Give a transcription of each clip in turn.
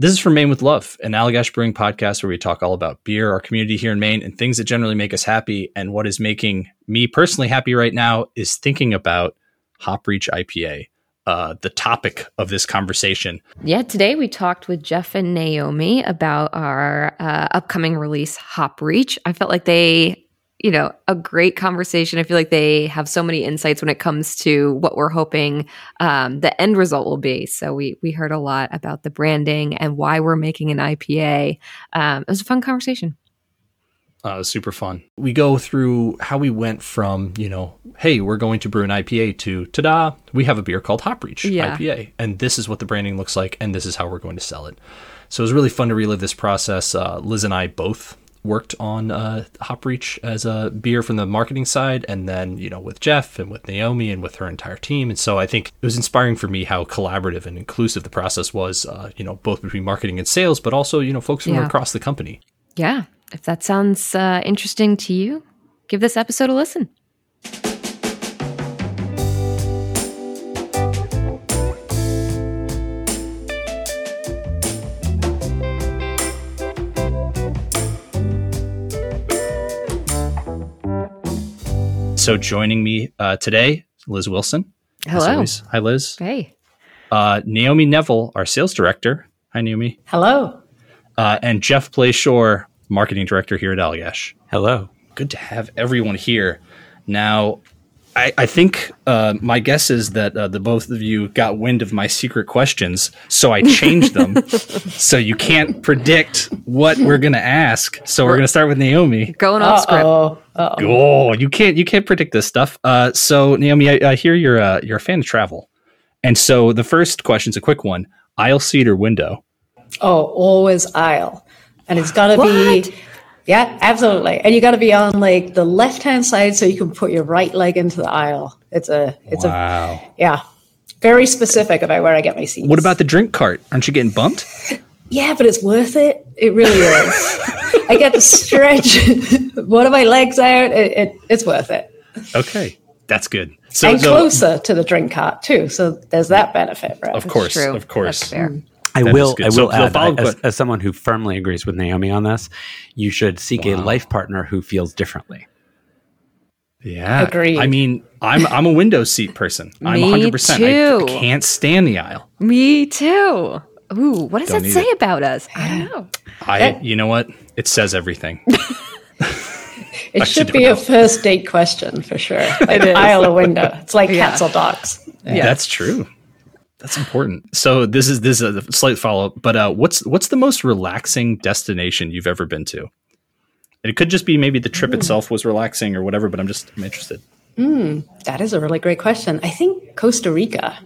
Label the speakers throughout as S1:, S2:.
S1: This is from Maine with Love, an Allagash Brewing podcast where we talk all about beer, our community here in Maine, and things that generally make us happy. And what is making me personally happy right now is thinking about Hop Reach IPA, uh, the topic of this conversation.
S2: Yeah, today we talked with Jeff and Naomi about our uh, upcoming release, Hop Reach. I felt like they you know, a great conversation. I feel like they have so many insights when it comes to what we're hoping um, the end result will be. So we we heard a lot about the branding and why we're making an IPA. Um, it was a fun conversation.
S1: Uh, super fun. We go through how we went from, you know, hey, we're going to brew an IPA to ta da, we have a beer called Hop Reach yeah. IPA. And this is what the branding looks like, and this is how we're going to sell it. So it was really fun to relive this process. Uh, Liz and I both worked on uh, Hop Reach as a beer from the marketing side, and then you know with Jeff and with Naomi and with her entire team. And so I think it was inspiring for me how collaborative and inclusive the process was. Uh, you know, both between marketing and sales, but also you know folks from yeah. across the company.
S2: Yeah, if that sounds uh, interesting to you, give this episode a listen.
S1: So joining me uh, today, Liz Wilson.
S2: Hello.
S1: Hi, Liz.
S2: Hey.
S1: Uh, Naomi Neville, our sales director. Hi, Naomi.
S3: Hello.
S1: Uh, and Jeff Pillet-Shore, marketing director here at Allagash.
S4: Hello.
S1: Good to have everyone here. Now, I, I think uh, my guess is that uh, the both of you got wind of my secret questions, so I changed them. so you can't predict what we're gonna ask. So we're gonna start with Naomi.
S2: Going off script. Uh-oh.
S1: Oh, you can't you can't predict this stuff. Uh, so Naomi, I, I hear you're uh, you're a fan of travel, and so the first question is a quick one: aisle seat or window?
S3: Oh, always aisle, and it's got to be yeah, absolutely. And you got to be on like the left hand side so you can put your right leg into the aisle. It's a, it's wow. a, yeah, very specific about where I get my seats.
S1: What about the drink cart? Aren't you getting bumped?
S3: Yeah, but it's worth it. It really is. I get to stretch one of my legs out. It, it, it's worth it.
S1: Okay, that's good.
S3: So, and closer to the drink cart too. So there's that benefit, right?
S1: Of course, of course. Mm.
S2: That's fair.
S4: I will. I will so, add, I, as, as, someone who firmly agrees with Naomi on this, you should seek wow. a life partner who feels differently.
S1: Yeah,
S3: agree.
S1: I mean, I'm I'm a window seat person. I'm 100. percent I, can't stand the aisle.
S2: Me too. Ooh, what does don't that say it. about us? I don't know.
S1: I, you know what? It says everything.
S3: it should be know. a first date question for sure. Like aisle or window. It's like yeah. cats or dogs.
S1: Yeah. That's true. That's important. So this is this is a slight follow up, but uh, what's what's the most relaxing destination you've ever been to? And it could just be maybe the trip mm. itself was relaxing or whatever, but I'm just I'm interested.
S3: Mm, that is a really great question. I think Costa Rica.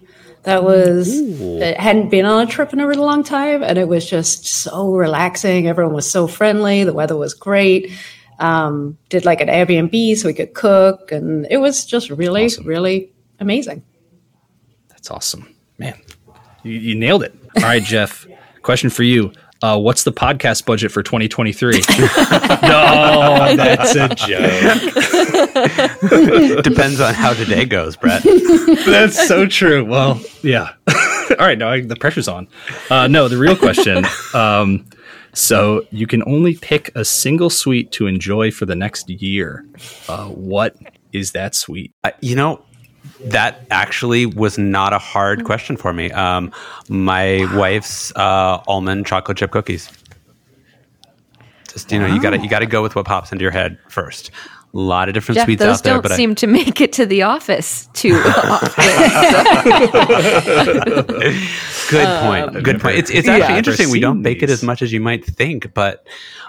S3: That was Ooh. it hadn't been on a trip in a really long time, and it was just so relaxing. Everyone was so friendly. The weather was great. Um, did like an Airbnb so we could cook, and it was just really, awesome. really amazing.
S1: That's awesome. Man, you, you nailed it. All right, Jeff. Question for you. Uh, what's the podcast budget for 2023? no, that's a joke.
S4: Depends on how today goes, Brett.
S1: that's so true. Well, yeah. All right, no, I, the pressure's on. Uh, no, the real question. Um, so you can only pick a single sweet to enjoy for the next year. Uh, what is that sweet?
S4: Uh, you know, that actually was not a hard question for me. Um, my wow. wife's uh, almond chocolate chip cookies. Just you know, wow. you got to you got to go with what pops into your head first. A lot of different
S2: Jeff,
S4: sweets
S2: those
S4: out there,
S2: Those
S4: don't
S2: seem
S4: I,
S2: to make it to the office too often.
S4: Good point. Um, Good point. It's it's actually yeah, interesting. We don't bake these. it as much as you might think, but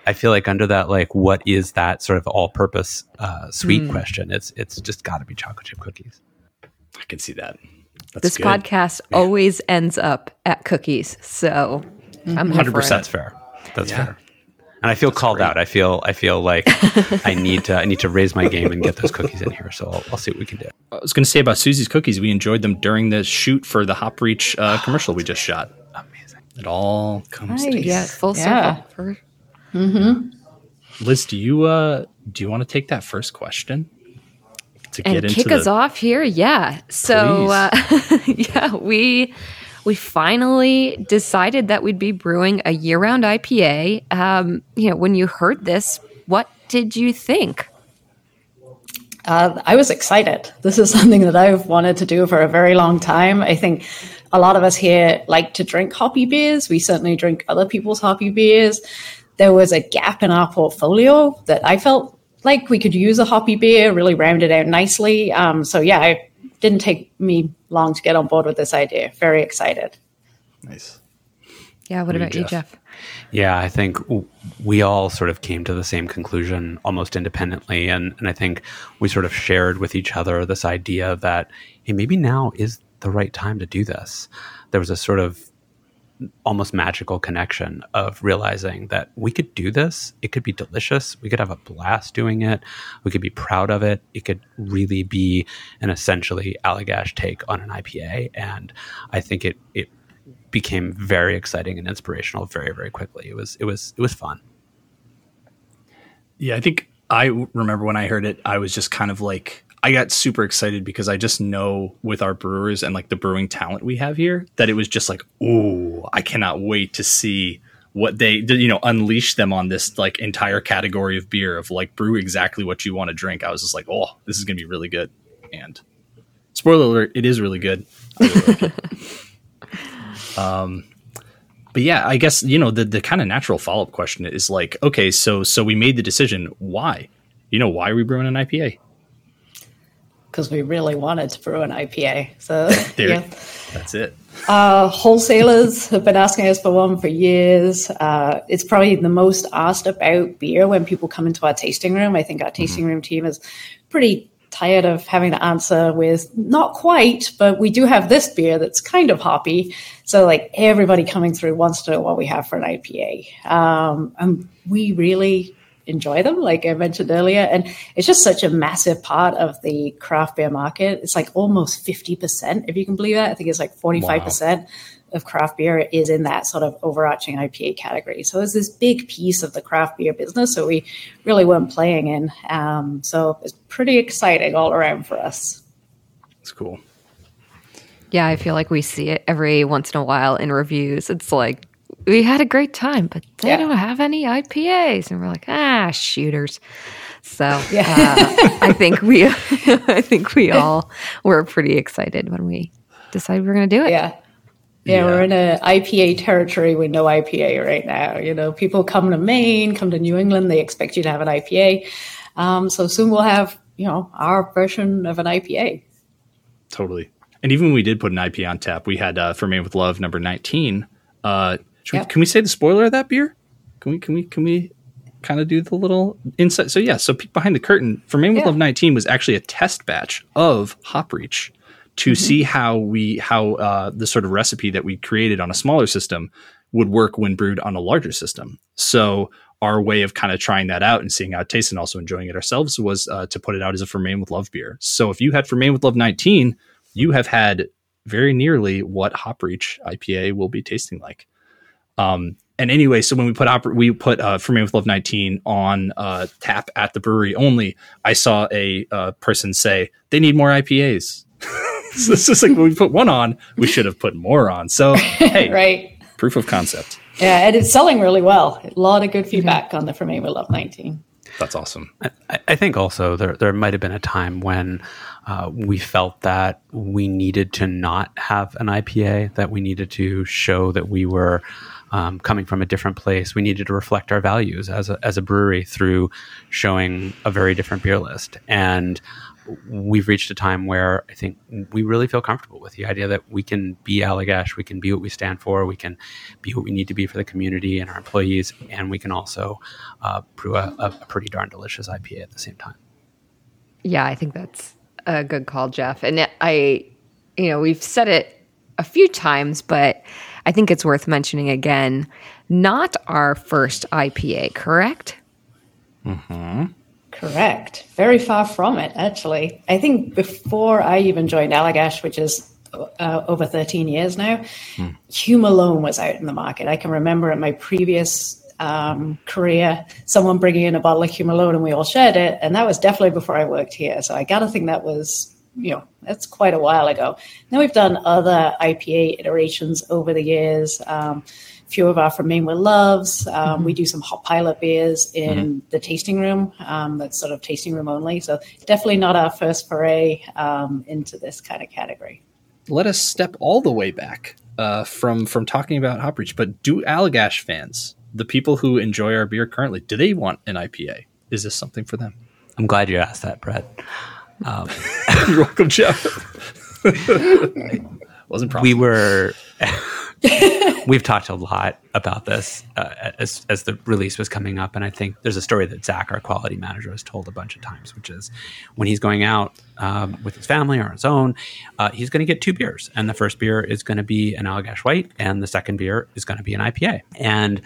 S4: I feel like under that, like, what is that sort of all-purpose uh, sweet mm. question? It's it's just got to be chocolate chip cookies.
S1: I can see that.
S2: That's this good. podcast yeah. always ends up at cookies, so I'm
S1: 100 percent
S4: fair. That's yeah. fair. And I feel That's called great. out. I feel I feel like I need to I need to raise my game and get those cookies in here. So I'll, I'll see what we can do.
S1: I was going to say about Susie's cookies. We enjoyed them during the shoot for the Hop Reach uh, commercial we just shot.
S4: Amazing.
S1: It all comes
S2: nice. Yeah, full yeah. circle.
S3: Mm-hmm.
S1: Liz, do you uh, do you want to take that first question?
S2: To and kick us off here. Yeah. So uh, yeah, we we finally decided that we'd be brewing a year round IPA. Um, you know, when you heard this, what did you think?
S3: Uh, I was excited. This is something that I've wanted to do for a very long time. I think a lot of us here like to drink hoppy beers. We certainly drink other people's hoppy beers. There was a gap in our portfolio that I felt like we could use a hoppy beer, really round it out nicely. Um, so yeah, it didn't take me long to get on board with this idea. Very excited.
S1: Nice.
S2: Yeah. What about you, Jeff?
S4: Yeah, I think we all sort of came to the same conclusion almost independently. And, and I think we sort of shared with each other this idea that, hey, maybe now is the right time to do this. There was a sort of almost magical connection of realizing that we could do this. It could be delicious. We could have a blast doing it. We could be proud of it. It could really be an essentially Allagash take on an IPA. And I think it it became very exciting and inspirational very very quickly. It was it was it was fun.
S1: Yeah, I think I remember when I heard it, I was just kind of like I got super excited because I just know with our brewers and like the brewing talent we have here that it was just like, oh, I cannot wait to see what they you know unleash them on this like entire category of beer of like brew exactly what you want to drink. I was just like, oh, this is gonna be really good. And spoiler alert, it is really good. Really like um, but yeah, I guess you know the the kind of natural follow up question is like, okay, so so we made the decision. Why? You know, why are we brewing an IPA?
S3: Because we really wanted to brew an IPA. So
S1: there, yeah. that's it.
S3: Uh, wholesalers have been asking us for one for years. Uh, it's probably the most asked about beer when people come into our tasting room. I think our tasting mm-hmm. room team is pretty tired of having to answer with not quite, but we do have this beer that's kind of hoppy. So like everybody coming through wants to know what we have for an IPA. Um, and we really enjoy them, like I mentioned earlier. And it's just such a massive part of the craft beer market. It's like almost 50%, if you can believe that. I think it's like 45% wow. of craft beer is in that sort of overarching IPA category. So it's this big piece of the craft beer business that we really weren't playing in. Um, so it's pretty exciting all around for us.
S1: It's cool.
S2: Yeah, I feel like we see it every once in a while in reviews. It's like we had a great time, but they yeah. don't have any IPAs, and we're like, ah, shooters. So yeah. uh, I think we, I think we all were pretty excited when we decided we are going to do it.
S3: Yeah. yeah. Yeah, we're in a IPA territory with no IPA right now. You know, people come to Maine, come to New England, they expect you to have an IPA. Um, so soon we'll have, you know, our version of an IPA.
S1: Totally. And even when we did put an IPA on tap, we had uh, for Maine with Love number 19. Uh, yep. we, can we say the spoiler of that beer? Can we can we can we kind of do the little insight? So yeah, so behind the curtain for Maine with yeah. Love 19 was actually a test batch of Hop Reach to mm-hmm. see how we how uh, the sort of recipe that we created on a smaller system would work when brewed on a larger system. So our way of kind of trying that out and seeing how it tastes and also enjoying it ourselves was uh, to put it out as a For Maine with Love beer. So if you had For Maine with Love 19, you have had very nearly what Hop Reach IPA will be tasting like. Um, and anyway, so when we put oper- we put uh, For Maine with Love 19 on uh, tap at the brewery only, I saw a uh, person say they need more IPAs. so it's just like when we put one on, we should have put more on. So hey,
S3: right,
S1: proof of concept.
S3: Yeah, and it's selling really well. A lot of good feedback mm-hmm. on the For Maine with Love 19.
S1: That's awesome.
S4: I, I think also there there might have been a time when uh, we felt that we needed to not have an IPA, that we needed to show that we were um, coming from a different place. We needed to reflect our values as a, as a brewery through showing a very different beer list. And we've reached a time where I think we really feel comfortable with the idea that we can be Allagash, we can be what we stand for, we can be what we need to be for the community and our employees, and we can also uh, brew a, a pretty darn delicious IPA at the same time.
S2: Yeah, I think that's a good call, Jeff. And I, you know, we've said it a few times, but I think it's worth mentioning again. Not our first IPA, correct?
S3: Mm-hmm. Correct. Very far from it, actually. I think before I even joined Allagash, which is uh, over 13 years now, hmm. Hugh Malone was out in the market. I can remember in my previous um, career, someone bringing in a bottle of Hugh Malone and we all shared it. And that was definitely before I worked here. So I got to think that was you know, that's quite a while ago. Then we've done other IPA iterations over the years. Um, a few of our from Maine with Loves. Um, mm-hmm. We do some hot pilot beers in mm-hmm. the tasting room. Um, that's sort of tasting room only. So definitely not our first foray um, into this kind of category.
S1: Let us step all the way back uh, from from talking about Hop Reach. But do Allagash fans, the people who enjoy our beer currently, do they want an IPA? Is this something for them?
S4: I'm glad you asked that, Brett. Um,
S1: You're welcome, Jeff. Wasn't promised.
S4: We were. we've talked a lot about this uh, as, as the release was coming up, and I think there's a story that Zach, our quality manager, has told a bunch of times, which is when he's going out um, with his family or on his own, uh, he's going to get two beers, and the first beer is going to be an Allagash White, and the second beer is going to be an IPA, and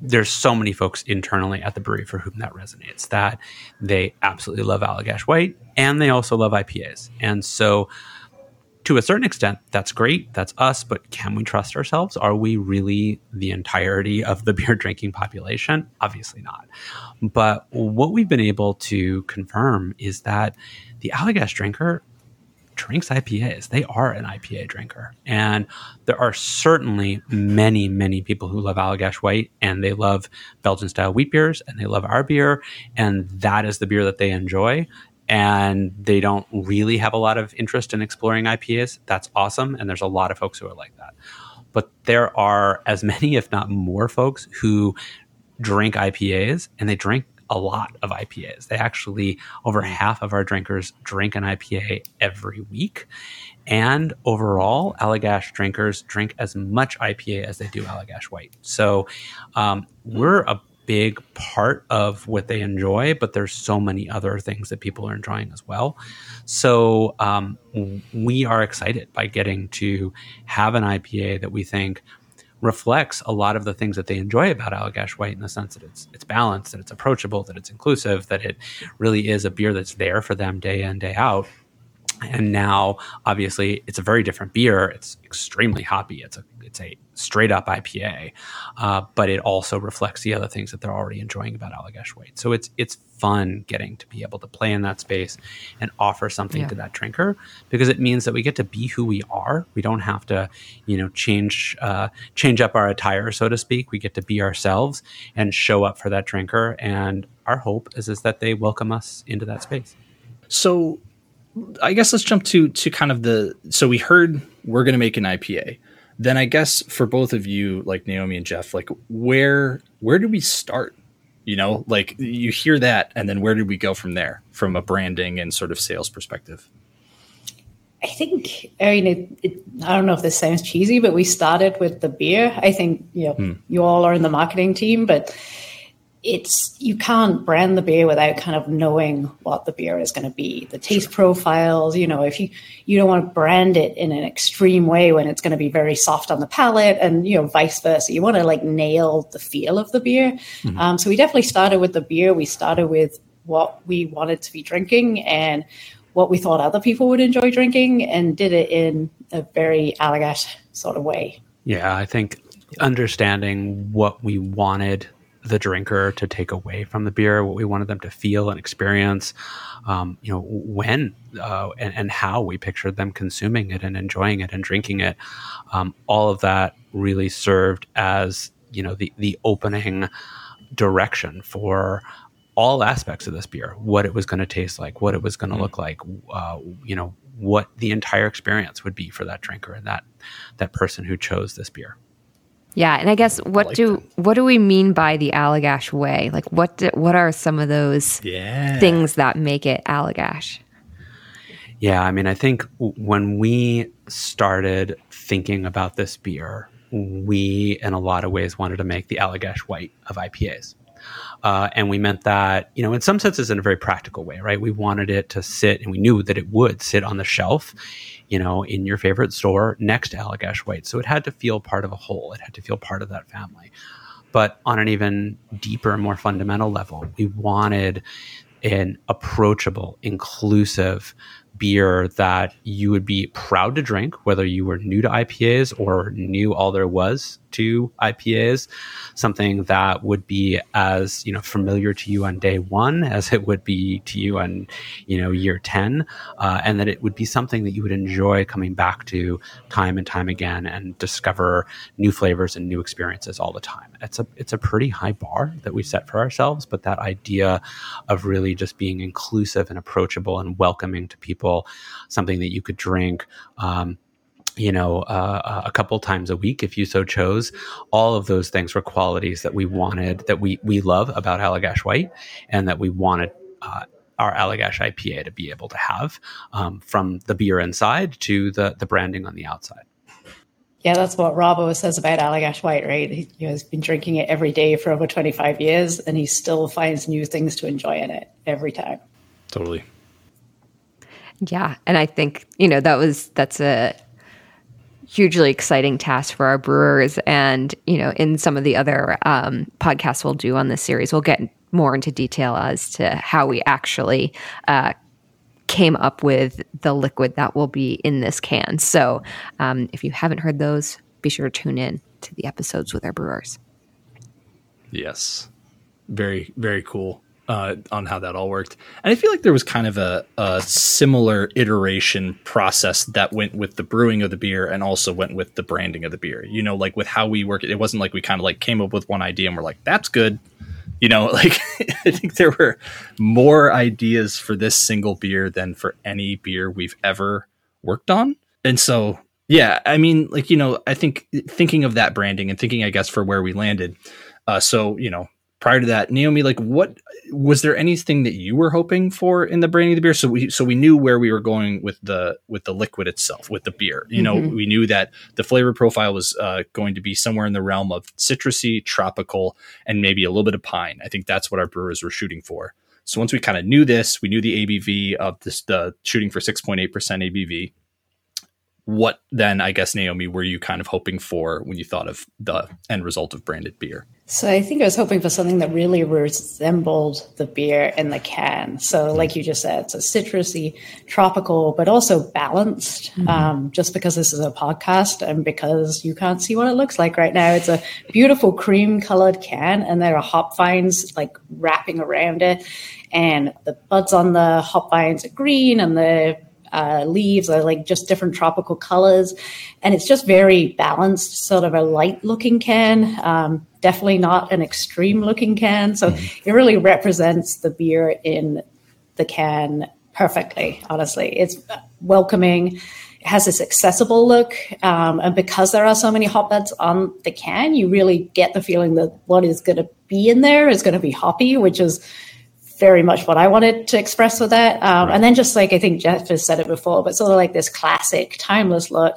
S4: there's so many folks internally at the brewery for whom that resonates that they absolutely love Allagash White and they also love IPAs. And so to a certain extent, that's great. That's us. But can we trust ourselves? Are we really the entirety of the beer drinking population? Obviously not. But what we've been able to confirm is that the Allagash drinker drinks IPAs. They are an IPA drinker. And there are certainly many, many people who love Allagash White and they love Belgian style wheat beers and they love our beer. And that is the beer that they enjoy. And they don't really have a lot of interest in exploring IPAs. That's awesome. And there's a lot of folks who are like that. But there are as many, if not more, folks who drink IPAs and they drink a lot of IPAs. They actually, over half of our drinkers drink an IPA every week. And overall, Allagash drinkers drink as much IPA as they do Allagash White. So um, we're a big part of what they enjoy, but there's so many other things that people are enjoying as well. So um, we are excited by getting to have an IPA that we think reflects a lot of the things that they enjoy about Allagash White in the sense that it's it's balanced, that it's approachable, that it's inclusive, that it really is a beer that's there for them day in day out. And now, obviously, it's a very different beer. It's extremely hoppy. It's a it's a straight up IPA, uh, but it also reflects the other things that they're already enjoying about Allagash White. So it's it's fun getting to be able to play in that space and offer something yeah. to that drinker because it means that we get to be who we are. We don't have to, you know, change uh, change up our attire, so to speak. We get to be ourselves and show up for that drinker. And our hope is is that they welcome us into that space.
S1: So I guess let's jump to to kind of the so we heard we're going to make an IPA. Then I guess for both of you like Naomi and Jeff like where where do we start? You know, like you hear that and then where do we go from there from a branding and sort of sales perspective?
S3: I think I mean it, it, I don't know if this sounds cheesy, but we started with the beer. I think you know hmm. you all are in the marketing team, but it's you can't brand the beer without kind of knowing what the beer is going to be. The taste profiles you know if you you don't want to brand it in an extreme way when it's going to be very soft on the palate and you know vice versa. You want to like nail the feel of the beer. Mm-hmm. um, so we definitely started with the beer. We started with what we wanted to be drinking and what we thought other people would enjoy drinking and did it in a very elegant sort of way.
S4: Yeah i think understanding what we wanted the drinker to take away from the beer, what we wanted them to feel and experience, um, you know, when uh, and, and, how we pictured them consuming it and enjoying it and drinking it. Um, all of that really served as, you know, the, the opening direction for all aspects of this beer, what it was going to taste like, what it was going to mm. look like, uh, you know, what the entire experience would be for that drinker and that, that person who chose this beer.
S2: Yeah, and I guess what I like do that. what do we mean by the Allagash way? Like what do, what are some of those yeah. things that make it Allagash?
S4: Yeah, I mean, I think when we started thinking about this beer, we in a lot of ways wanted to make the Allagash white of IPAs. Uh, and we meant that, you know, in some senses, in a very practical way, right? We wanted it to sit, and we knew that it would sit on the shelf you know, in your favorite store next to Allagash White. So it had to feel part of a whole. It had to feel part of that family. But on an even deeper, more fundamental level, we wanted an approachable, inclusive beer that you would be proud to drink, whether you were new to IPAs or knew all there was to IPAs, something that would be as you know familiar to you on day one as it would be to you on you know year ten, uh, and that it would be something that you would enjoy coming back to time and time again and discover new flavors and new experiences all the time. It's a it's a pretty high bar that we set for ourselves, but that idea of really just being inclusive and approachable and welcoming to people, something that you could drink. Um, you know, uh, uh, a couple times a week if you so chose. All of those things were qualities that we wanted, that we we love about Allagash White, and that we wanted. Uh, our Allagash IPA to be able to have um, from the beer inside to the the branding on the outside.
S3: Yeah, that's what Rob always says about Allagash White, right? He, he's been drinking it every day for over 25 years, and he still finds new things to enjoy in it every time.
S1: Totally.
S2: Yeah, and I think you know that was that's a hugely exciting task for our brewers. And, you know, in some of the other um, podcasts we'll do on this series, we'll get more into detail as to how we actually uh, came up with the liquid that will be in this can. So um, if you haven't heard those, be sure to tune in to the episodes with our brewers.
S1: Yes. Very, very cool uh, on how that all worked. And I feel like there was kind of a, a, similar iteration process that went with the brewing of the beer and also went with the branding of the beer. You know, like with how we work, it wasn't like we kind of like came up with one idea and we're like, that's good. You know, like I think there were more ideas for this single beer than for any beer we've ever worked on. And so, yeah, I mean, like, you know, I think thinking of that branding and thinking, I guess, for where we landed. Uh, so, you know, prior to that, Naomi, like what was there anything that you were hoping for in the branding of the beer? So we so we knew where we were going with the with the liquid itself, with the beer. You know, mm-hmm. we knew that the flavor profile was uh, going to be somewhere in the realm of citrusy, tropical, and maybe a little bit of pine. I think that's what our brewers were shooting for. So once we kind of knew this, we knew the ABV of this the shooting for six point eight percent ABV what then i guess naomi were you kind of hoping for when you thought of the end result of branded beer
S3: so i think i was hoping for something that really resembled the beer in the can so like you just said it's a citrusy tropical but also balanced mm-hmm. um, just because this is a podcast and because you can't see what it looks like right now it's a beautiful cream colored can and there are hop vines like wrapping around it and the buds on the hop vines are green and the uh, leaves are like just different tropical colors. And it's just very balanced, sort of a light looking can, um, definitely not an extreme looking can. So mm-hmm. it really represents the beer in the can perfectly, honestly. It's welcoming. It has this accessible look. Um, and because there are so many hop buds on the can, you really get the feeling that what is going to be in there is going to be hoppy, which is very much what I wanted to express with that. Um. And then just like I think Jeff has said it before, but sort of like this classic, timeless look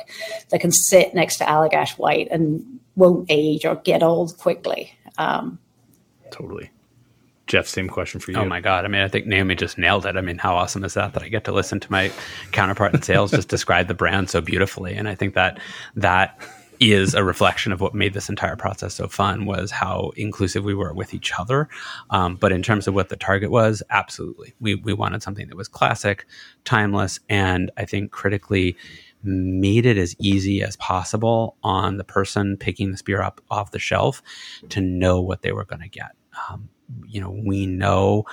S3: that can sit next to Allagash White and won't age or get old quickly. Um,
S1: totally. Jeff, same question for you.
S4: Oh my God. I mean, I think Naomi just nailed it. I mean, how awesome is that that I get to listen to my counterpart in sales just describe the brand so beautifully. And I think that that is a reflection of what made this entire process so fun was how inclusive we were with each other. Um, but in terms of what the target was, absolutely, we we wanted something that was classic, timeless, and I think critically made it as easy as possible on the person picking this beer up off the shelf to know what they were going to get. Um, you know, we know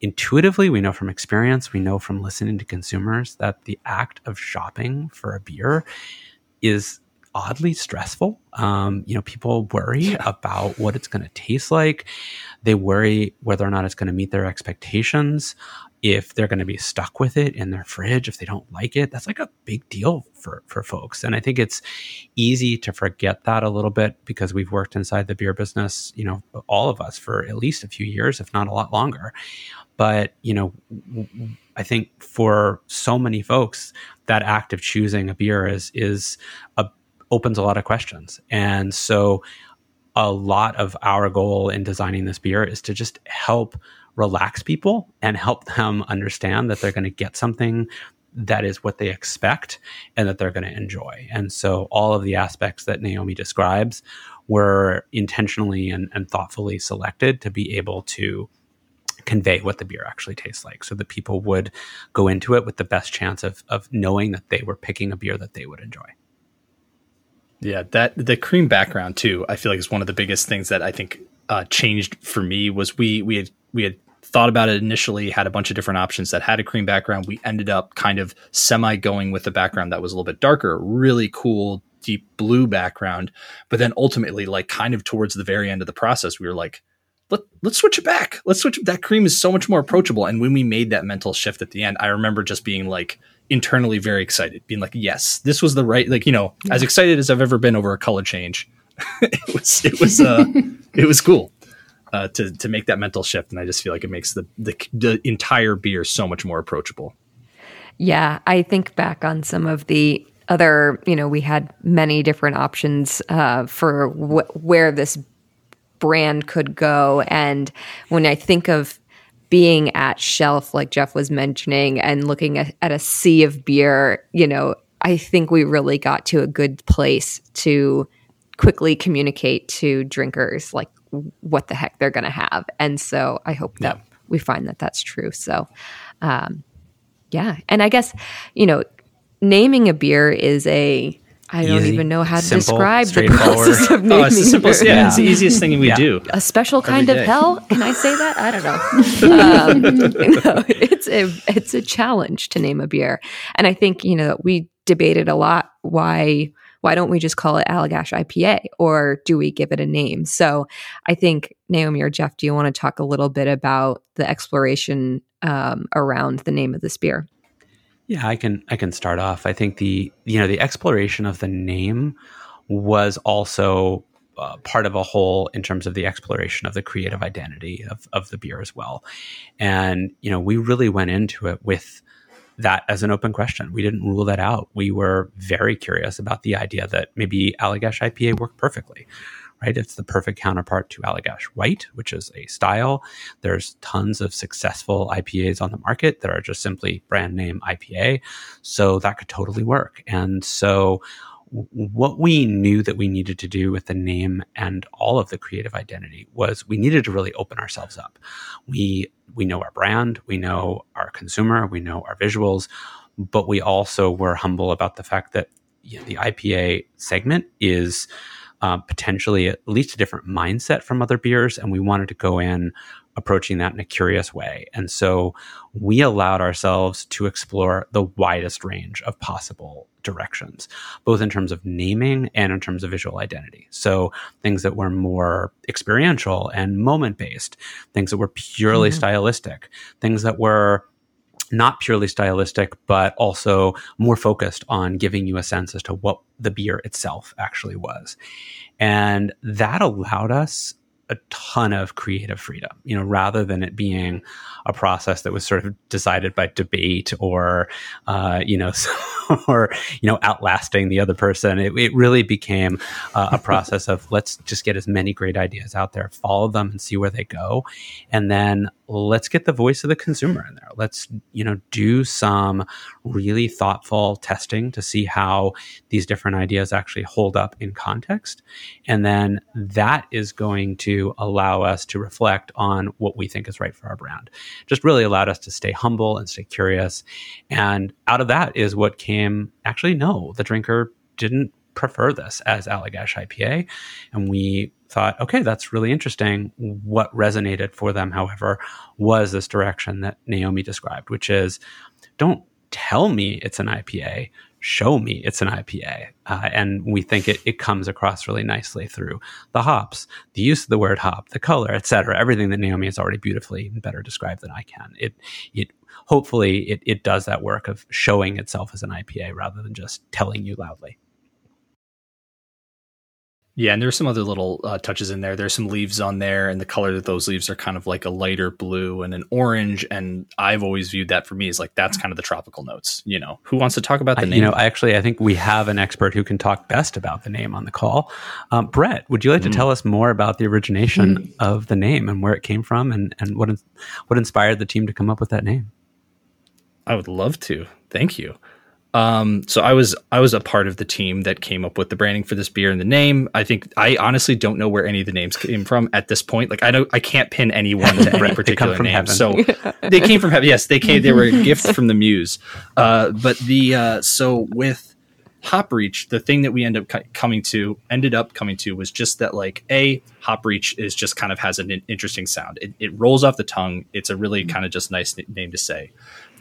S4: intuitively, we know from experience, we know from listening to consumers that the act of shopping for a beer is oddly stressful. Um, you know, people worry about what it's going to taste like. They worry whether or not it's going to meet their expectations. If they're going to be stuck with it in their fridge, if they don't like it, that's like a big deal for for folks. And I think it's easy to forget that a little bit because we've worked inside the beer business, you know, all of us for at least a few years, if not a lot longer. But you know, I think for so many folks, that act of choosing a beer is is a opens a lot of questions. And so a lot of our goal in designing this beer is to just help relax people and help them understand that they're going to get something that is what they expect and that they're going to enjoy. And so all of the aspects that Naomi describes were intentionally and, and thoughtfully selected to be able to convey what the beer actually tastes like so that people would go into it with the best chance of, of knowing that they were picking a beer that they would enjoy.
S1: Yeah, that the cream background too, I feel like is one of the biggest things that I think uh, changed for me was we we had we had thought about it initially, had a bunch of different options that had a cream background. We ended up kind of semi going with the background that was a little bit darker, really cool, deep blue background. But then ultimately, like kind of towards the very end of the process, we were like, let, let's switch it back. Let's switch. That cream is so much more approachable. And when we made that mental shift at the end, I remember just being like internally very excited, being like, yes, this was the right, like, you know, yeah. as excited as I've ever been over a color change. it was, it was, uh, it was cool uh, to to make that mental shift, and I just feel like it makes the, the the entire beer so much more approachable.
S2: Yeah, I think back on some of the other, you know, we had many different options uh, for wh- where this brand could go, and when I think of being at shelf, like Jeff was mentioning, and looking at, at a sea of beer, you know, I think we really got to a good place to quickly communicate to drinkers like what the heck they're going to have. And so I hope that yeah. we find that that's true. So, um, yeah. And I guess, you know, naming a beer is a, I don't even know how to
S4: simple,
S2: describe the process of naming. Oh,
S1: it's the simplest, yeah, yeah, it's the easiest thing we yeah. do.
S2: A special kind of hell. Can I say that? I don't know. um, no, it's a it's a challenge to name a beer, and I think you know we debated a lot why why don't we just call it Allagash IPA or do we give it a name? So I think, Naomi or Jeff, do you want to talk a little bit about the exploration um, around the name of this beer?
S4: Yeah, I can I can start off. I think the you know the exploration of the name was also uh, part of a whole in terms of the exploration of the creative identity of, of the beer as well. And, you know, we really went into it with that as an open question. We didn't rule that out. We were very curious about the idea that maybe Allagash IPA worked perfectly, right? It's the perfect counterpart to Allagash White, which is a style. There's tons of successful IPAs on the market that are just simply brand name IPA. So that could totally work. And so what we knew that we needed to do with the name and all of the creative identity was we needed to really open ourselves up. We we know our brand, we know our consumer, we know our visuals, but we also were humble about the fact that you know, the IPA segment is uh, potentially at least a different mindset from other beers, and we wanted to go in approaching that in a curious way. And so we allowed ourselves to explore the widest range of possible directions, both in terms of naming and in terms of visual identity. So things that were more experiential and moment based, things that were purely mm-hmm. stylistic, things that were not purely stylistic, but also more focused on giving you a sense as to what the beer itself actually was. And that allowed us a ton of creative freedom, you know, rather than it being a process that was sort of decided by debate or, uh, you know, or, you know, outlasting the other person. It, it really became uh, a process of let's just get as many great ideas out there, follow them and see where they go. And then let's get the voice of the consumer in there. Let's, you know, do some really thoughtful testing to see how these different ideas actually hold up in context. And then that is going to allow us to reflect on what we think is right for our brand. Just really allowed us to stay humble and stay curious. And out of that is what came actually, no, the drinker didn't prefer this as Allagash IPA. And we thought, okay, that's really interesting. What resonated for them, however, was this direction that Naomi described, which is don't tell me it's an IPA, show me it's an IPA. Uh, and we think it, it comes across really nicely through the hops, the use of the word hop, the color, etc. Everything that Naomi has already beautifully and better described than I can. It it hopefully it, it does that work of showing itself as an IPA rather than just telling you loudly.
S1: Yeah, and there's some other little uh, touches in there. There's some leaves on there, and the color of those leaves are kind of like a lighter blue and an orange. And I've always viewed that for me as like that's kind of the tropical notes. You know, who wants to talk about the name?
S4: You know, actually, I think we have an expert who can talk best about the name on the call. Um, Brett, would you like mm. to tell us more about the origination mm. of the name and where it came from, and and what what inspired the team to come up with that name?
S1: I would love to. Thank you. Um, so I was I was a part of the team that came up with the branding for this beer and the name. I think I honestly don't know where any of the names came from at this point. Like I don't I can't pin anyone to any particular name. Heaven. So they came from heaven. Yes, they came. They were a gift from the muse. Uh, but the uh, so with hop reach, the thing that we end up coming to ended up coming to was just that like a hop reach is just kind of has an interesting sound. It, it rolls off the tongue. It's a really kind of just nice name to say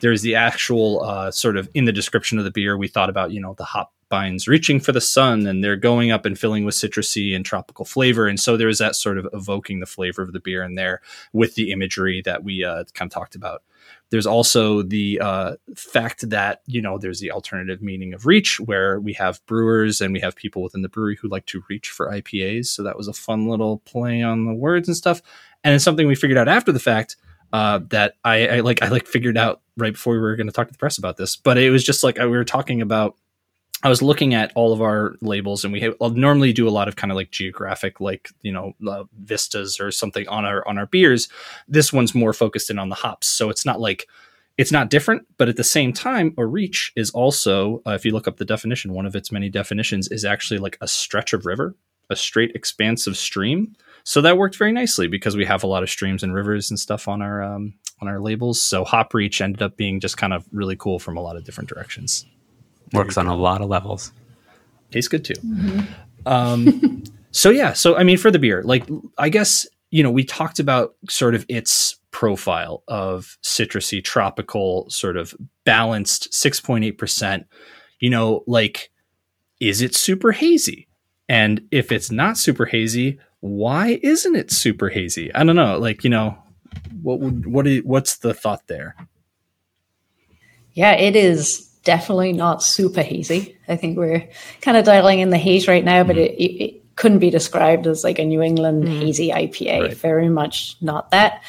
S1: there's the actual uh, sort of in the description of the beer we thought about you know the hop vines reaching for the sun and they're going up and filling with citrusy and tropical flavor. And so there's that sort of evoking the flavor of the beer in there with the imagery that we uh, kind of talked about. There's also the uh, fact that you know there's the alternative meaning of reach where we have brewers and we have people within the brewery who like to reach for ipas so that was a fun little play on the words and stuff. And it's something we figured out after the fact uh, that I, I, like I like figured out right before we were going to talk to the press about this. But it was just like uh, we were talking about. I was looking at all of our labels, and we have, I'll normally do a lot of kind of like geographic, like you know, uh, vistas or something on our on our beers. This one's more focused in on the hops, so it's not like it's not different, but at the same time, a reach is also, uh, if you look up the definition, one of its many definitions is actually like a stretch of river, a straight expanse of stream. So that worked very nicely because we have a lot of streams and rivers and stuff on our um, on our labels. So Hop Reach ended up being just kind of really cool from a lot of different directions.
S4: Works on a lot of levels.
S1: Tastes good too. Mm-hmm. Um, so yeah, so I mean, for the beer, like I guess you know we talked about sort of its profile of citrusy, tropical, sort of balanced, six point eight percent. You know, like is it super hazy? And if it's not super hazy, why isn't it super hazy? I don't know. Like, you know, what would what is, what's the thought there?
S3: Yeah, it is definitely not super hazy. I think we're kind of dialing in the haze right now, but mm. it, it, it, couldn't be described as like a New England mm. hazy IPA. Right. Very much not that.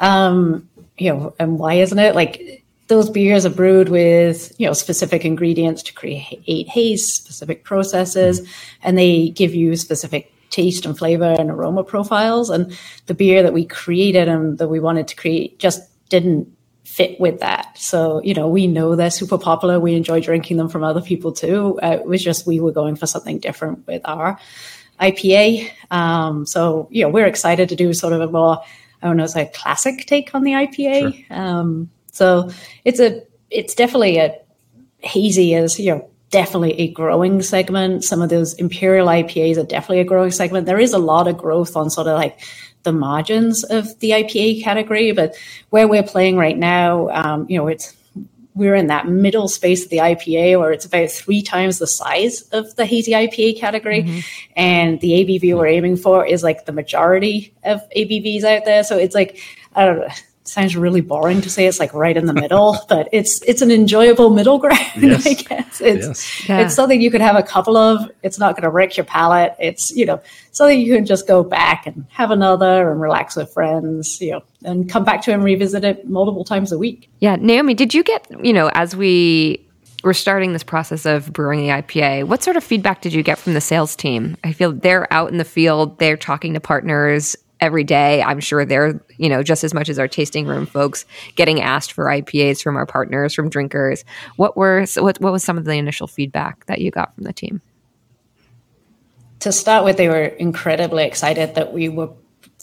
S3: Um, you know, and why isn't it like? Those beers are brewed with, you know, specific ingredients to create haze, specific processes, and they give you specific taste and flavor and aroma profiles. And the beer that we created and that we wanted to create just didn't fit with that. So, you know, we know they're super popular. We enjoy drinking them from other people too. Uh, it was just we were going for something different with our IPA. Um, so, you know, we're excited to do sort of a more, I don't know, it's like classic take on the IPA. Sure. Um, so it's a, it's definitely a hazy as, you know, definitely a growing segment. Some of those imperial IPAs are definitely a growing segment. There is a lot of growth on sort of like the margins of the IPA category, but where we're playing right now, um, you know, it's we're in that middle space of the IPA where it's about three times the size of the hazy IPA category. Mm-hmm. And the ABV we're aiming for is like the majority of ABVs out there. So it's like, I don't know, sounds really boring to say it's like right in the middle, but it's it's an enjoyable middle ground. Yes. I guess it's yes. yeah. it's something you could have a couple of. It's not going to wreck your palate. It's you know something you can just go back and have another and relax with friends. You know, and come back to and revisit it multiple times a week.
S2: Yeah, Naomi, did you get you know as we were starting this process of brewing the IPA, what sort of feedback did you get from the sales team? I feel they're out in the field, they're talking to partners every day. I'm sure they're, you know, just as much as our tasting room folks getting asked for IPAs from our partners, from drinkers. What were what what was some of the initial feedback that you got from the team?
S3: To start with, they were incredibly excited that we were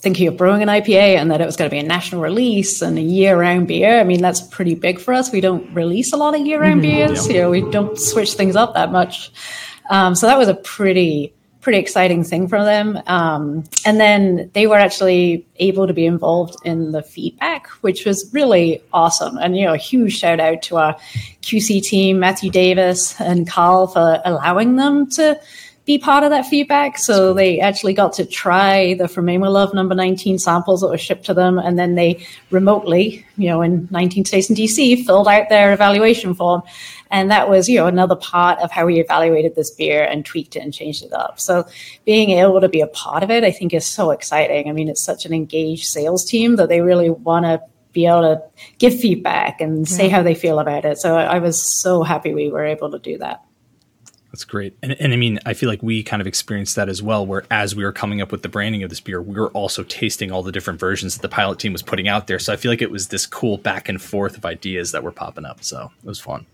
S3: thinking of brewing an IPA and that it was going to be a national release and a year-round beer. I mean, that's pretty big for us. We don't release a lot of year-round mm-hmm, beers. Yeah. You know, we don't switch things up that much. Um, so that was a pretty pretty exciting thing for them. Um, and then they were actually able to be involved in the feedback, which was really awesome. And, you know, a huge shout out to our QC team, Matthew Davis and Carl for allowing them to be part of that feedback. So they actually got to try the From Maine Love number 19 samples that were shipped to them. And then they remotely, you know, in 19 states in DC, filled out their evaluation form. And that was, you know, another part of how we evaluated this beer and tweaked it and changed it up. So being able to be a part of it, I think is so exciting. I mean, it's such an engaged sales team that they really want to be able to give feedback and say how they feel about it. So I was so happy we were able to do that.
S1: That's great. And, and I mean, I feel like we kind of experienced that as well, where as we were coming up with the branding of this beer, we were also tasting all the different versions that the pilot team was putting out there. So I feel like it was this cool back and forth of ideas that were popping up. So it was fun.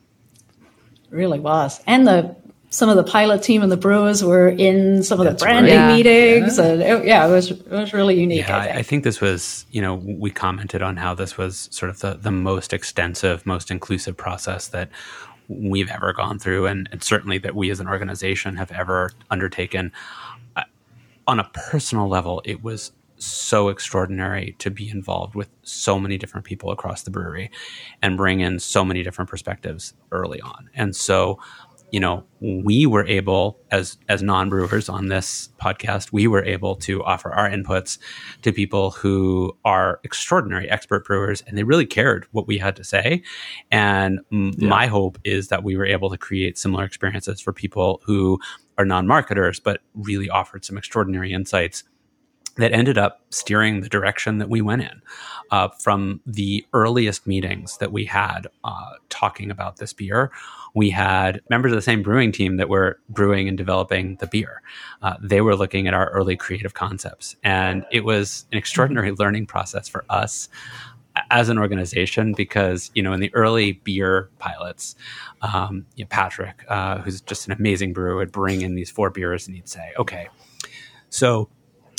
S3: Really was. And the some of the pilot team and the brewers were in some of
S1: That's
S3: the branding
S2: right.
S3: meetings, and it, yeah, it was it was really unique.
S4: Yeah,
S3: I
S4: I,
S3: think.
S4: I think this was, you know, we commented on how this was sort of the, the most extensive, most inclusive process that we've ever gone through, and, and certainly that we as an organization have ever undertaken. Uh, on a personal level, it was so extraordinary to be involved with so many different people across the brewery and bring in so many different perspectives early on. And so, you know, we were able as as non-brewers on this podcast, we were able to offer our inputs to people who are extraordinary expert brewers and they really cared what we had to say. And m-
S1: Yeah.
S4: my hope is that we were able to create similar experiences for people who are non-marketers but really offered some extraordinary insights that ended up steering the direction that we went in. Uh, from the earliest meetings that we had uh, talking about this beer, we had members of the same brewing team that were brewing and developing the beer. Uh, they were looking at our early creative concepts, and it was an extraordinary learning process for us as an organization because you know in the early beer pilots um, you know, patrick uh, who's just an amazing brewer would bring in these four beers and he'd say okay so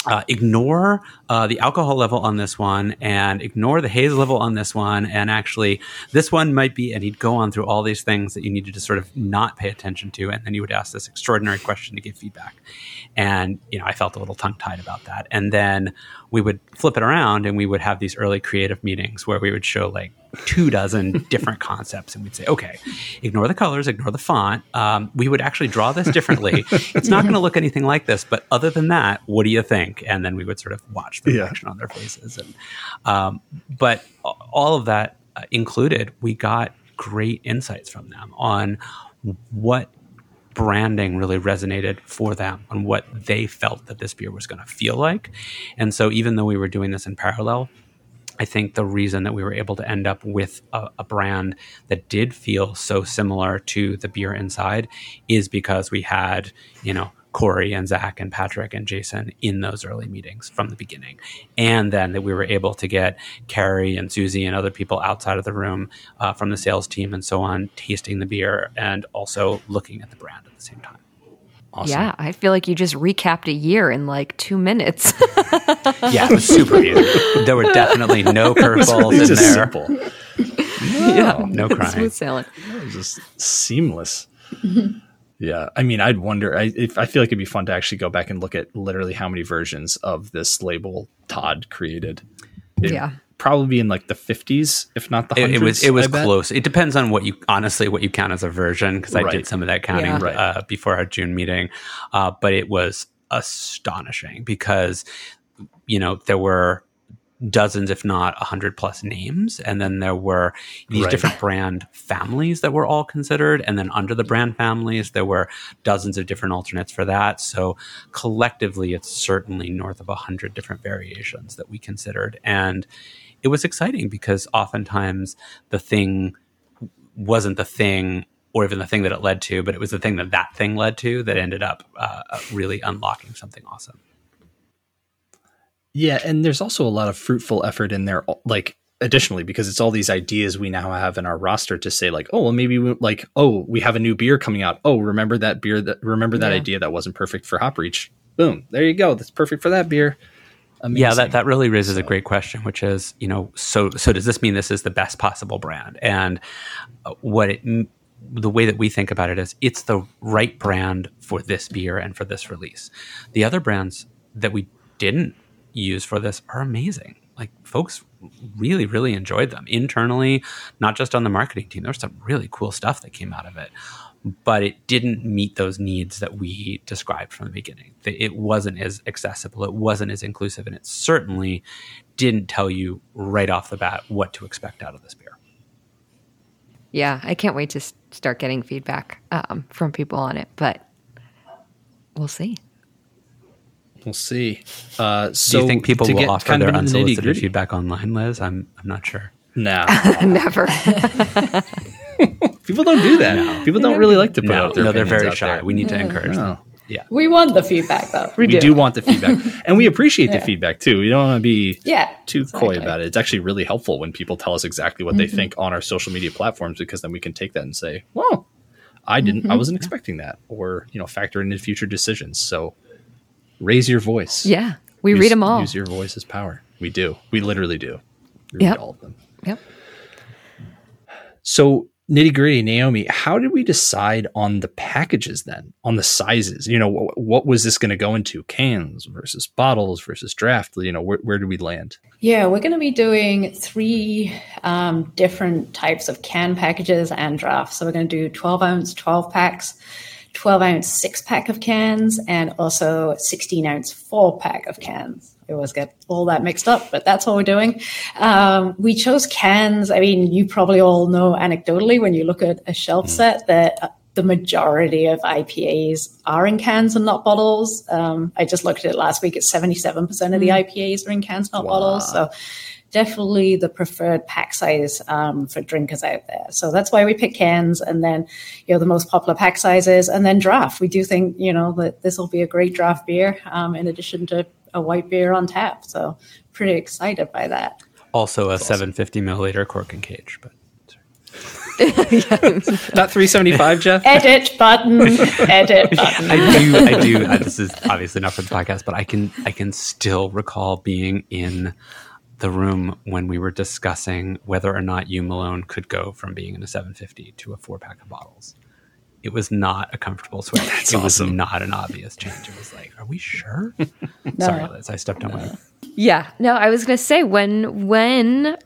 S4: uh, ignore uh, the alcohol level on this one and ignore the haze level on this one. And actually, this one might be, and he'd go on through all these things that you needed to sort of not pay attention to. And then you would ask this extraordinary question to give feedback. And, you know, I felt a little tongue tied about that. And then we would flip it around and we would have these early creative meetings where we would show like two dozen different concepts and we'd say, okay, ignore the colors, ignore the font. Um, we would actually draw this differently. it's not going to look anything like this, but other than that, what do you think? And then we would sort of watch the
S1: Yeah.
S4: reaction on their faces. And, um, but all of that uh, included, we got great insights from them on what branding really resonated for them on what they felt that this beer was going to feel like. And so even though we were doing this in parallel, I think the reason that we were able to end up with a, a brand that did feel so similar to the beer inside is because we had, you know, Corey and Zach and Patrick and Jason in those early meetings from the beginning. And then that we were able to get Carrie and Susie and other people outside of the room uh, from the sales team and so on, tasting the beer and also looking at the brand at the same time.
S1: Awesome.
S2: Yeah, I feel like you just recapped a year in like two minutes.
S4: Yeah, it was super easy. There were definitely no curveballs
S1: It's
S4: in there.
S1: simple.
S2: yeah,
S4: no crying.
S2: Smooth sailing.
S1: It was just seamless. Mm-hmm. yeah, I mean, I'd wonder. I if, I feel like it'd be fun to actually go back and look at literally how many versions of this label Todd created. It'd
S2: Yeah.
S1: Probably be in like the fifties, if not the
S4: It,
S1: hundreds.
S4: it was it was close. It depends on what you honestly what you count as a version because I
S1: Right.
S4: did some of that counting
S2: Yeah.
S4: Uh, before our June meeting, uh, but it was astonishing because you know there were dozens, if not a hundred plus names, and then there were these
S1: Right.
S4: different brand families that were all considered, and then under the brand families there were dozens of different alternates for that. So collectively, it's certainly north of a hundred different variations that we considered, and it was exciting because oftentimes the thing wasn't the thing or even the thing that it led to, but it was the thing that that thing led to that ended up uh, really unlocking something awesome.
S1: Yeah, and there's also a lot of fruitful effort in there, like additionally because it's all these ideas we now have in our roster to say like, oh, well, maybe we, like, oh, we have a new beer coming out. Oh, remember that beer that remember that
S2: Yeah.
S1: idea that wasn't perfect for Hop Reach. Boom, there you go. That's perfect for that beer. Amazing.
S4: Yeah, that, that really raises a great question, which is, you know, so so does this mean this is the best possible brand? And uh, what it the way that we think about it is it's the right brand for this beer and for this release. The other brands that we didn't use for this are amazing. Like folks really really enjoyed them internally, not just on the marketing team. There was some really cool stuff that came out of it. But it didn't meet those needs that we described from the beginning. It wasn't as accessible, it wasn't as inclusive, and it certainly didn't tell you right off the bat what to expect out of this beer.
S2: Yeah, I can't wait to start getting feedback um, from people on it, but we'll see.
S1: We'll see. Uh,
S4: Do you think people will offer
S1: kind of
S4: their unsolicited
S1: nitty-gritty-
S4: feedback online, Liz? I'm I'm not sure.
S1: Nah,
S2: Never.
S1: people don't do that. People don't really like to put
S4: No,
S1: out their
S4: no, they're very
S1: out
S4: shy.
S1: there.
S4: We need to encourage them. Yeah.
S3: We want the feedback though.
S1: we do. want the feedback and we appreciate the feedback too we don't want to be
S3: Yeah,
S1: too coy
S3: exactly. Mm-hmm.
S1: about it it's actually really helpful when people tell us exactly what they think on our social media platforms because then we can take that and say well I didn't. Mm-hmm. I wasn't expecting that, or you know, factor into future decisions. So raise your voice.
S2: Yeah, we
S1: use,
S2: read them all.
S1: Use your voice as power. We do. We literally do. We yep. read all of them.
S2: Yep.
S1: So nitty gritty, Naomi, how did we decide on the packages then, on the sizes? You know, what, what was this going to go into? Cans versus bottles versus draft? You know, where, where did we land?
S3: Yeah, we're going to be doing three um, different types of can packages and draft. So we're going to do 12 ounce 12 packs. 12 ounce six pack of cans and also 16 ounce four pack of cans. I always get all that mixed up, but that's what we're doing. Um, we chose cans. I mean, you probably all know anecdotally when you look at a shelf mm. set that uh, the majority of IPAs are in cans and not bottles. Um, I just looked at it last week. It's 77% of the mm. IPAs are in cans, not wow. bottles. So definitely the preferred pack size um, for drinkers out there. So that's why we pick cans and then, you know, the most popular pack sizes and then draft. We do think, you know, that this will be a great draft beer um, in addition to a white beer on tap. So pretty excited by that.
S4: Also a That's 750 awesome. milliliter cork and cage, but.
S1: Not 375, Jeff.
S3: Edit button. Edit button.
S4: I do. I do. Uh, this is obviously not for the podcast, but I can. I can still recall being in the room when we were discussing whether or not you Malone could go from being in a 750 to a four pack of bottles. It was not a comfortable switch. That's it awesome. was not an obvious change. It was like, are we sure? no. Sorry, Liz, I stepped on no. my.
S2: Yeah, no, I was going to say when when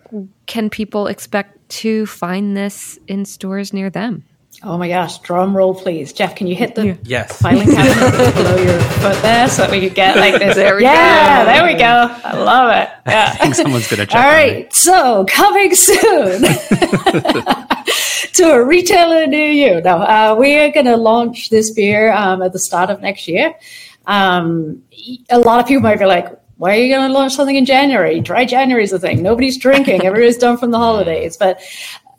S2: can people expect to find this in stores near them?
S3: Oh my gosh, drum roll, please. Jeff, can you hit the
S4: yes.
S3: filing cabinet below your foot there so that we could get like this?
S2: there we
S3: yeah,
S2: go.
S3: there we go. I love it. Yeah.
S4: I think someone's going to check.
S3: All right, so coming soon to a retailer near you. Now, uh, we are going to launch this beer um, at the start of next year. Um, a lot of people might be like, why are you going to launch something in January? Dry January is the thing. Nobody's drinking. Everybody's done from the holidays. But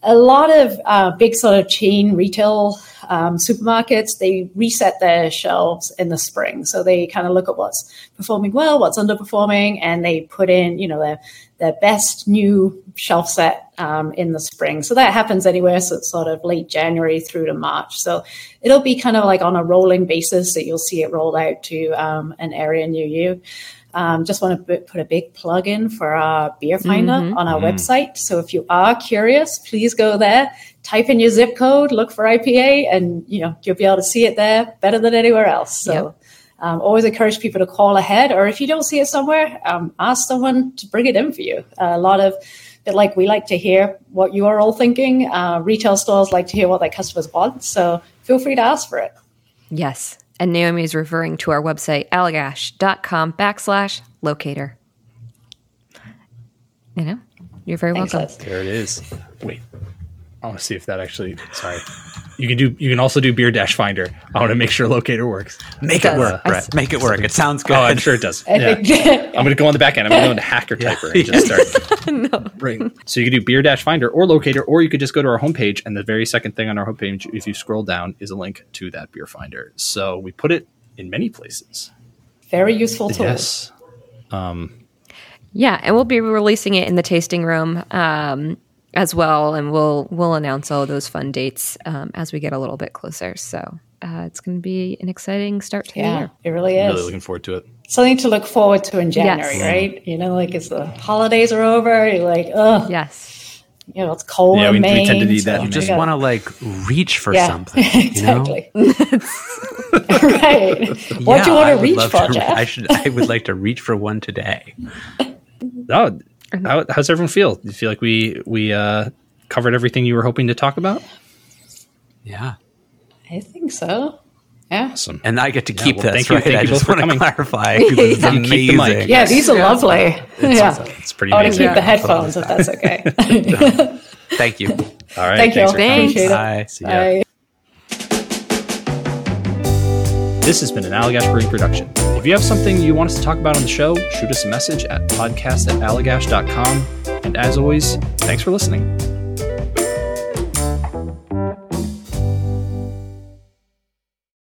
S3: a lot of uh, big sort of chain retail um, supermarkets they reset their shelves in the spring. So they kind of look at what's performing well what's underperforming and they put in you know their their best new shelf set um, in the spring. So that happens anywhere so it's sort of late january through to march. So it'll be kind of like on a rolling basis that you'll see it rolled out to um, an area near you um, just want to put a big plug in for our beer finder mm-hmm. on our mm. website. So if you are curious, please go there, type in your zip code, look for IPA, and you know you'll be able to see it there better than anywhere else. So. Yep. Um, always encourage people to call ahead, or if you don't see it somewhere, um, ask someone to bring it in for you. Uh, a lot of but like we like to hear what you are all thinking. Uh, retail stores like to hear what their customers want, so feel free to ask for it.
S2: Yes, and Naomi is referring to our website, allagash.com backslash locator. You know, you're very Thanks, welcome.
S1: There it is. Wait, I want to see if that actually. Sorry, you can do. You can also do Beer Dash Finder. I want to make sure Locator works.
S4: Make it, it work, Brett. Make it work. It sounds good. Oh,
S1: I'm sure it does. Yeah. I'm going to go on the back end. I'm going to go into Hacker Typer and just start. no. Bring. So you can do Beer Dash Finder or Locator, or you could just go to our homepage, and the very second thing on our homepage, if you scroll down, is a link to that Beer Finder. So we put it in many places.
S3: Very useful tool.
S1: Yes. Um,
S2: yeah, and we'll be releasing it in the tasting room. Um, as well, and we'll we'll announce all those fun dates um, as we get a little bit closer. So uh, it's going to be an exciting start to
S3: yeah,
S2: the year.
S3: It really is.
S1: Really looking forward to it.
S3: Something to look forward to in January, yes. right? You know, like as the holidays are over, you're like, oh,
S2: yes.
S3: You know, it's cold yeah, we, we, tend to do that.
S4: So you just want to like reach for yeah, something.
S3: exactly. You know? right. What do you want to reach for, to, Jeff?
S4: I should. I would like to reach for one today.
S1: Oh, how, how's everyone feel? Do you feel like we we uh, covered everything you were hoping to talk about?
S4: Yeah,
S3: I think so. Yeah.
S1: Awesome.
S4: And I get to keep yeah, well, this, thank right? You, thank I you just want to clarify. It's yeah. amazing. The
S3: yeah, these are lovely.
S1: It's,
S3: yeah.
S1: It's pretty
S3: I want to keep the headphones if that's okay.
S4: thank you. All
S1: right.
S3: Thank you.
S2: Thanks.
S4: Bye.
S1: See ya. Bye. This has been an Allagash Brewing production. If you have something you want us to talk about on the show, shoot us a message at podcast at allagash.com. And as always, thanks for listening.